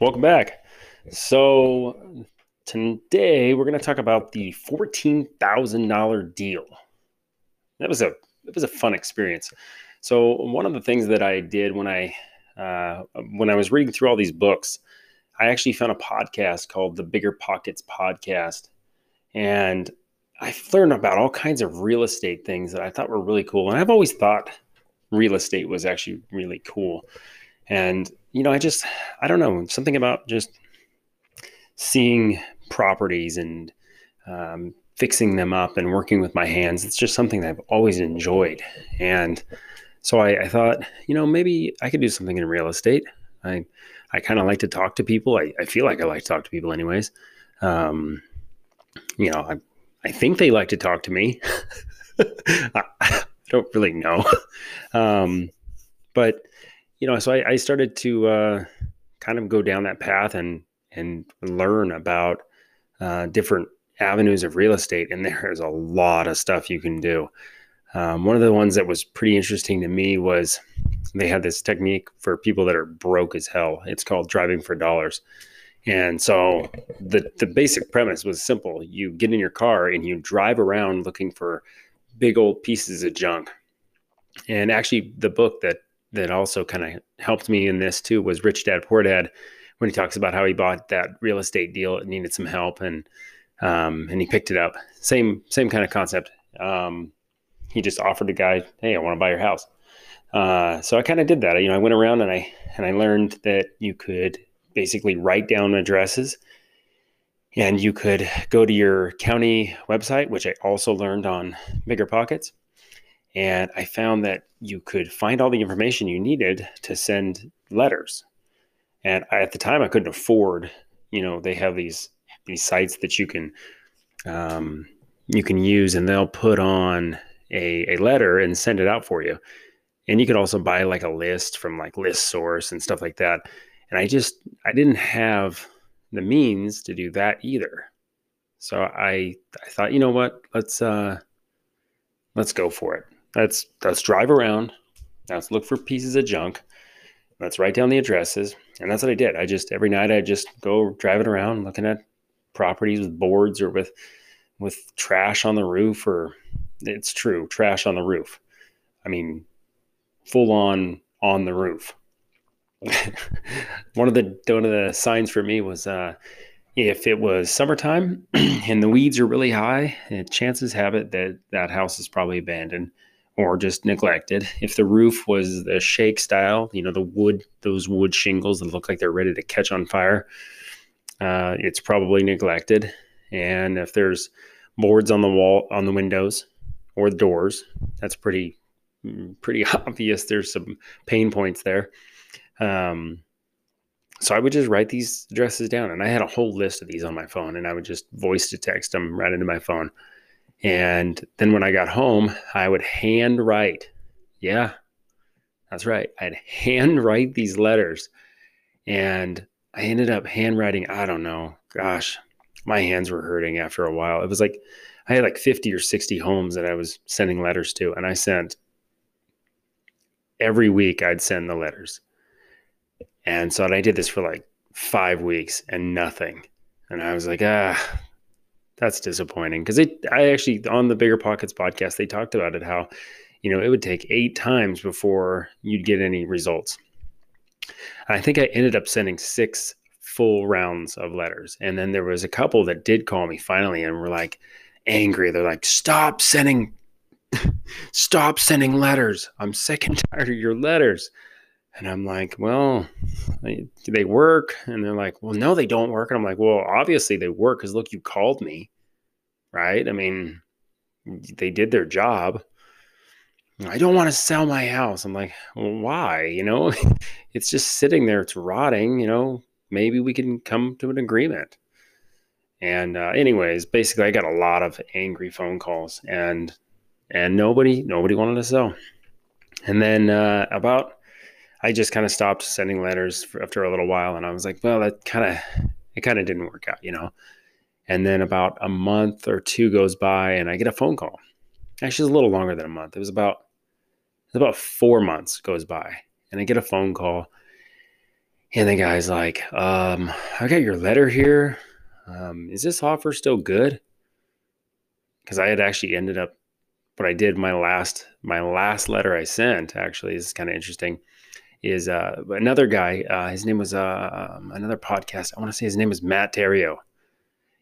Welcome back. So today we're going to talk about the fourteen thousand dollar deal. That was a it was a fun experience. So one of the things that I did when I uh, when I was reading through all these books, I actually found a podcast called the Bigger Pockets Podcast, and I learned about all kinds of real estate things that I thought were really cool. And I've always thought real estate was actually really cool. And, you know, I just, I don't know, something about just seeing properties and um, fixing them up and working with my hands. It's just something that I've always enjoyed. And so I, I thought, you know, maybe I could do something in real estate. I, I kind of like to talk to people. I, I feel like I like to talk to people anyways. Um, you know, I, I think they like to talk to me. I don't really know. Um, but you know, so I, I started to uh, kind of go down that path and and learn about uh, different avenues of real estate, and there's a lot of stuff you can do. Um, one of the ones that was pretty interesting to me was they had this technique for people that are broke as hell. It's called driving for dollars. And so the the basic premise was simple. You get in your car and you drive around looking for big old pieces of junk. And actually the book that that also kind of helped me in this too was Rich Dad Poor Dad, when he talks about how he bought that real estate deal, it needed some help, and um, and he picked it up. Same same kind of concept. Um, he just offered the guy, "Hey, I want to buy your house." Uh, so I kind of did that. You know, I went around and I and I learned that you could basically write down addresses, and you could go to your county website, which I also learned on Bigger Pockets, and I found that you could find all the information you needed to send letters. And I, at the time, I couldn't afford. You know, they have these these sites that you can um, you can use, and they'll put on a, a letter and send it out for you. And you could also buy like a list from like List Source and stuff like that. And I just I didn't have the means to do that either. So I I thought, you know what, let's uh let's go for it. Let's let's drive around. Let's look for pieces of junk. Let's write down the addresses. And that's what I did. I just every night I just go driving around looking at properties with boards or with with trash on the roof or it's true, trash on the roof. I mean, full on on the roof. one of the one of the signs for me was uh, if it was summertime and the weeds are really high, chances have it that that house is probably abandoned or just neglected. If the roof was the shake style, you know, the wood, those wood shingles that look like they're ready to catch on fire, uh, it's probably neglected. And if there's boards on the wall, on the windows or the doors, that's pretty, pretty obvious. There's some pain points there. Um, so I would just write these addresses down, and I had a whole list of these on my phone, and I would just voice to text them right into my phone. And then when I got home, I would hand write. Yeah, that's right. I'd hand write these letters. And I ended up handwriting, I don't know, gosh, my hands were hurting after a while. It was like I had like 50 or 60 homes that I was sending letters to. And I sent every week, I'd send the letters. And so I did this for like five weeks and nothing. And I was like, ah, that's disappointing because it i actually on the bigger pockets podcast they talked about it how you know it would take eight times before you'd get any results. I think i ended up sending six full rounds of letters and then there was a couple that did call me finally and were like angry. They're like stop sending stop sending letters. I'm sick and tired of your letters and i'm like well do they work and they're like well no they don't work and i'm like well obviously they work because look you called me right? I mean, they did their job. I don't want to sell my house. I'm like, well, why? You know, it's just sitting there, it's rotting. You know, maybe we can come to an agreement. And uh, anyways, basically, I got a lot of angry phone calls, and and nobody nobody wanted to sell. And then uh, about, I just kind of stopped sending letters after a little while, and I was like, well, that kind of it kind of didn't work out, you know. And then about a month or two goes by and I get a phone call. Actually, it's a little longer than a month. It was about it was about four months goes by and I get a phone call. And the guy's like, um, I got your letter here. Um, is this offer still good? Because I had actually ended up what I did my last my last letter I sent actually is kind of interesting is uh, another guy. Uh, his name was uh, um, another podcast. I want to say his name is Matt Theriault.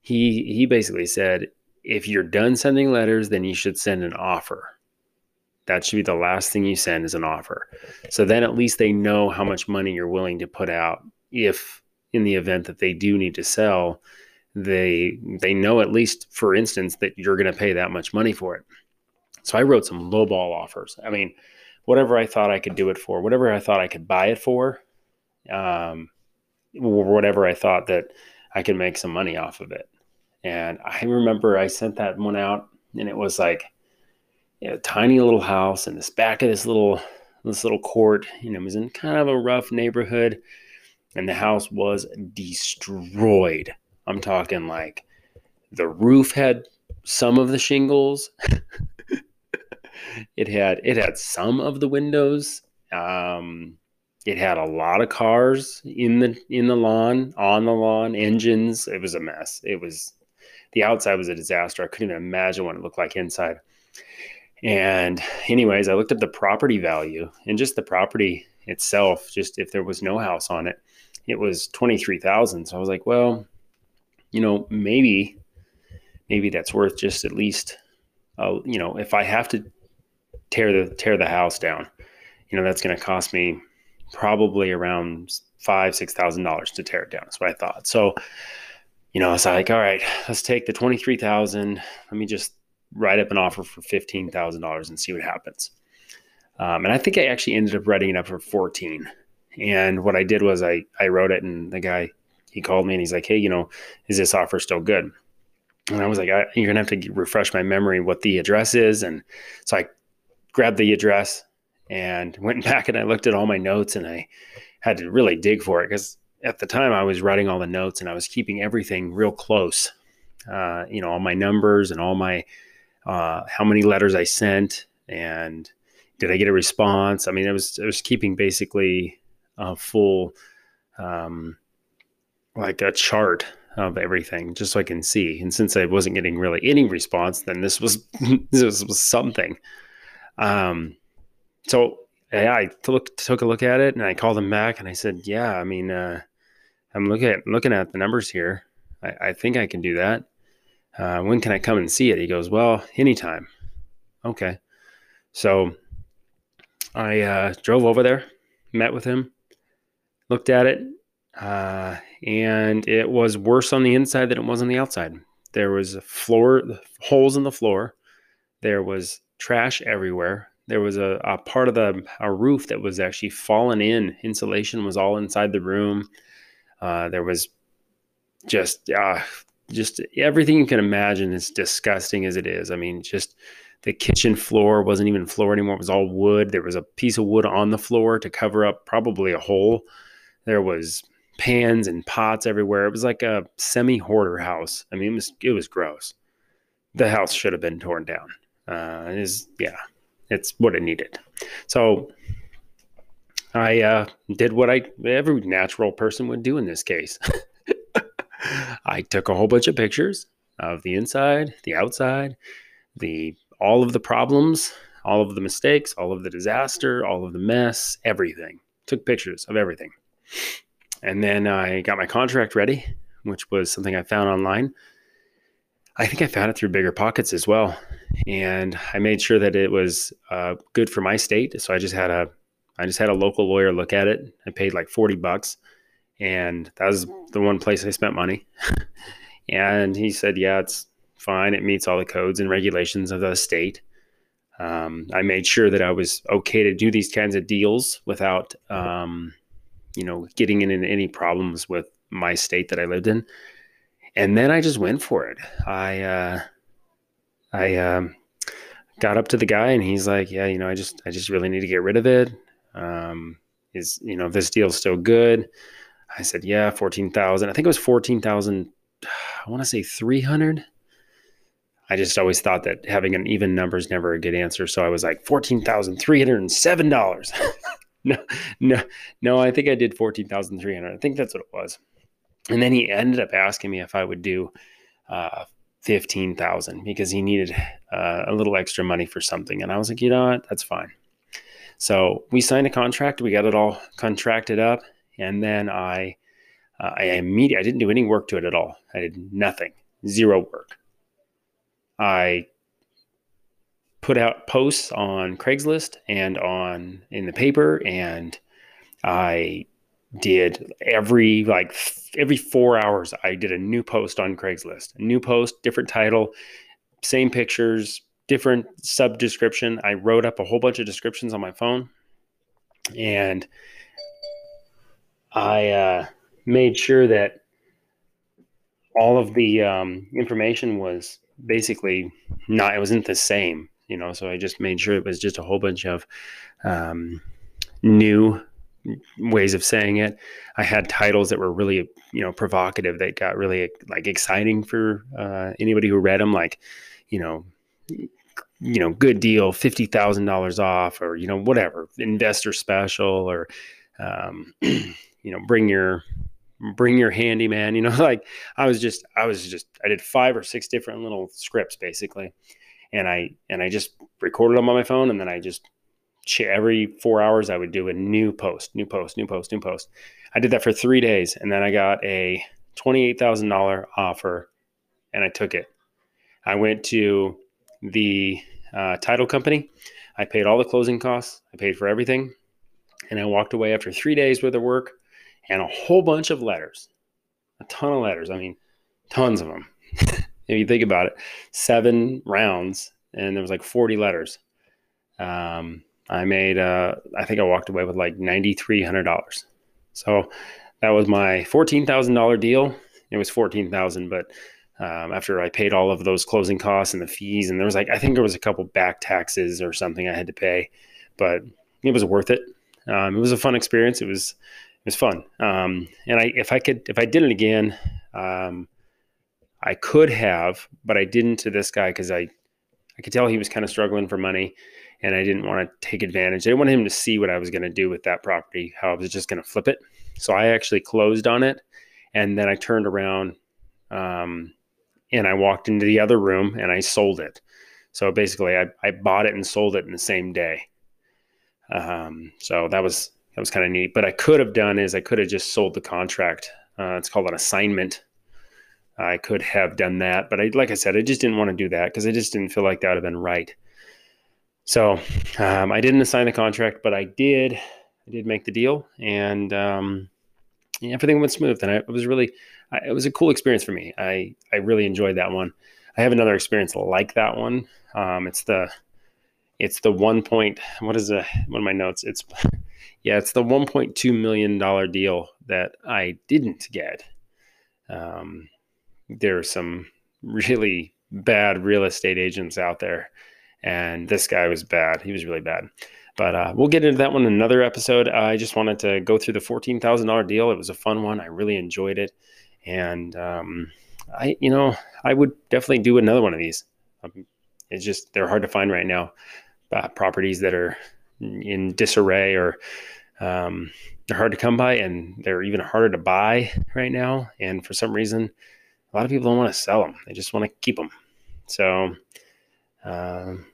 He he basically said if you're done sending letters, then you should send an offer. That should be the last thing you send is an offer. So then at least they know how much money you're willing to put out if in the event that they do need to sell, they they know at least for instance that you're going to pay that much money for it. So I wrote some lowball offers. I mean, whatever I thought I could do it for, whatever I thought I could buy it for, um, whatever I thought that I could make some money off of it. And I remember I sent that one out, and it was like you know, a tiny little house in this back of this little this little court. You know, it was in kind of a rough neighborhood, and the house was destroyed. I'm talking like the roof had some of the shingles. it had it had some of the windows. Um, it had a lot of cars in the in the lawn, on the lawn, engines. It was a mess. It was the outside was a disaster. I couldn't even imagine what it looked like inside. And anyways, I looked at the property value and just the property itself, just if there was no house on it, it was 23,000. So I was like, well, you know, maybe maybe that's worth just at least uh, you know, if I have to tear the tear the house down. You know, that's going to cost me probably around five six thousand dollars to tear it down. That's what I thought. So, you know, I was like, all right, let's take the twenty three thousand. Let me just write up an offer for fifteen thousand dollars and see what happens. Um, and I think I actually ended up writing it up for fourteen. And what I did was I I wrote it, and the guy he called me and he's like, hey, you know, is this offer still good? And I was like, I, you're gonna have to refresh my memory what the address is. And so I grabbed the address and went back and I looked at all my notes and I had to really dig for it because at the time I was writing all the notes and I was keeping everything real close. Uh, you know, all my numbers and all my uh, how many letters I sent and did I get a response? I mean, I was I was keeping basically a full um, like a chart of everything just so I can see. And since I wasn't getting really any response, then this was this was something. Um, so yeah, I took took a look at it and I called him back and I said, yeah, I mean, uh, I'm looking at looking at the numbers here. I, I think I can do that. Uh, when can I come and see it? He goes, well, anytime. Okay. So I uh, drove over there, met with him, looked at it, uh, and it was worse on the inside than it was on the outside. There was floor holes in the floor. There was trash everywhere. There was a, a part of the a roof that was actually fallen in. Insulation was all inside the room. Uh, there was just uh, just everything you can imagine as disgusting as it is. I mean, just the kitchen floor wasn't even floor anymore. It was all wood. There was a piece of wood on the floor to cover up probably a hole. There was pans and pots everywhere. It was like a semi hoarder house. I mean, it was it was gross. The house should have been torn down uh, is yeah, it's what it needed. So I uh, did what I every natural person would do in this case. I took a whole bunch of pictures of the inside, the outside, the all of the problems, all of the mistakes, all of the disaster, all of the mess, everything. Took pictures of everything. And then I got my contract ready, which was something I found online. I think I found it through Bigger Pockets as well and I made sure that it was uh, good for my state. So I just had a I just had a local lawyer look at it. I paid like forty bucks, and that was the one place I spent money. and he said, "Yeah, it's fine. It meets all the codes and regulations of the state." Um, I made sure that I was okay to do these kinds of deals without, um, you know, getting in any problems with my state that I lived in. And then I just went for it. I uh, I um, got up to the guy and he's like, yeah, you know, I just, I just really need to get rid of it. Um, is, you know, this deal's still good. I said, yeah, 14,000. I think it was 14,000. I want to say 300. I just always thought that having an even number is never a good answer. So I was like, $14,307. no, no, no. I think I did fourteen thousand three hundred. I think that's what it was. And then he ended up asking me if I would do uh, fifteen thousand because he needed uh, a little extra money for something, and I was like, you know what, that's fine. So we signed a contract. We got it all contracted up, and then I, uh, I immediately I didn't do any work to it at all. I did nothing, zero work. I put out posts on Craigslist and on in the paper, and I did every like every four hours i did a new post on craigslist a new post different title same pictures different sub description i wrote up a whole bunch of descriptions on my phone and i uh, made sure that all of the um, information was basically not it wasn't the same you know so i just made sure it was just a whole bunch of um, new ways of saying it. I had titles that were really, you know, provocative that got really like exciting for uh, anybody who read them, like, you know, you know, good deal, fifty thousand dollars off, or you know, whatever, investor special, or um, you know, bring your bring your handyman. You know, like I was just, I was just, I did five or six different little scripts basically, and I and I just recorded them on my phone, and then I just every four hours I would do a new post, new post, new post, new post. I did that for three days, and then I got a twenty-eight thousand dollar offer, and I took it. I went to the uh, title company. I paid all the closing costs. I paid for everything, and I walked away after three days worth of work and a whole bunch of letters, a ton of letters. I mean, tons of them. if you think about it, seven rounds, and there was like forty letters. Um, I made, uh, I think I walked away with like $9,300. So that was my $14,000 deal. It was 14,000, but um, after I paid all of those closing costs and the fees, and there was like, I think there was a couple back taxes or something I had to pay, but it was worth it. Um, it was a fun experience. It was, it was fun. Um, and I, if I could, if I did it again, um, I could have, but I didn't to this guy because I, I could tell he was kind of struggling for money and I didn't want to take advantage. I didn't want him to see what I was going to do with that property, how I was just going to flip it. So I actually closed on it, and then I turned around, um, and I walked into the other room and I sold it. So basically, I, I bought it and sold it in the same day. Um, so that was that was kind of neat. But I could have done is I could have just sold the contract. Uh, it's called an assignment. I could have done that, but I, like I said, I just didn't want to do that because I just didn't feel like that would have been right. So um, I didn't assign the contract, but I did. I did make the deal, and um, everything went smooth. And I, it was really, I, it was a cool experience for me. I I really enjoyed that one. I have another experience like that one. Um, it's the, it's the one point. What is the one of my notes? It's, yeah, it's the one point two million dollar deal that I didn't get. Um, there are some really bad real estate agents out there and this guy was bad. He was really bad. But uh, we'll get into that one in another episode. I just wanted to go through the fourteen thousand dollar deal. It was a fun one. I really enjoyed it, and um, I, you know, I would definitely do another one of these. Um, it's just they're hard to find right now. Uh, properties that are in disarray or um, they're hard to come by, and they're even harder to buy right now. And for some reason, a lot of people don't want to sell them; they just want to keep them. So. Um,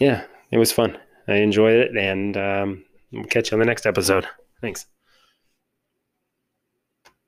yeah, it was fun. I enjoyed it, and um, we'll catch you on the next episode. Thanks.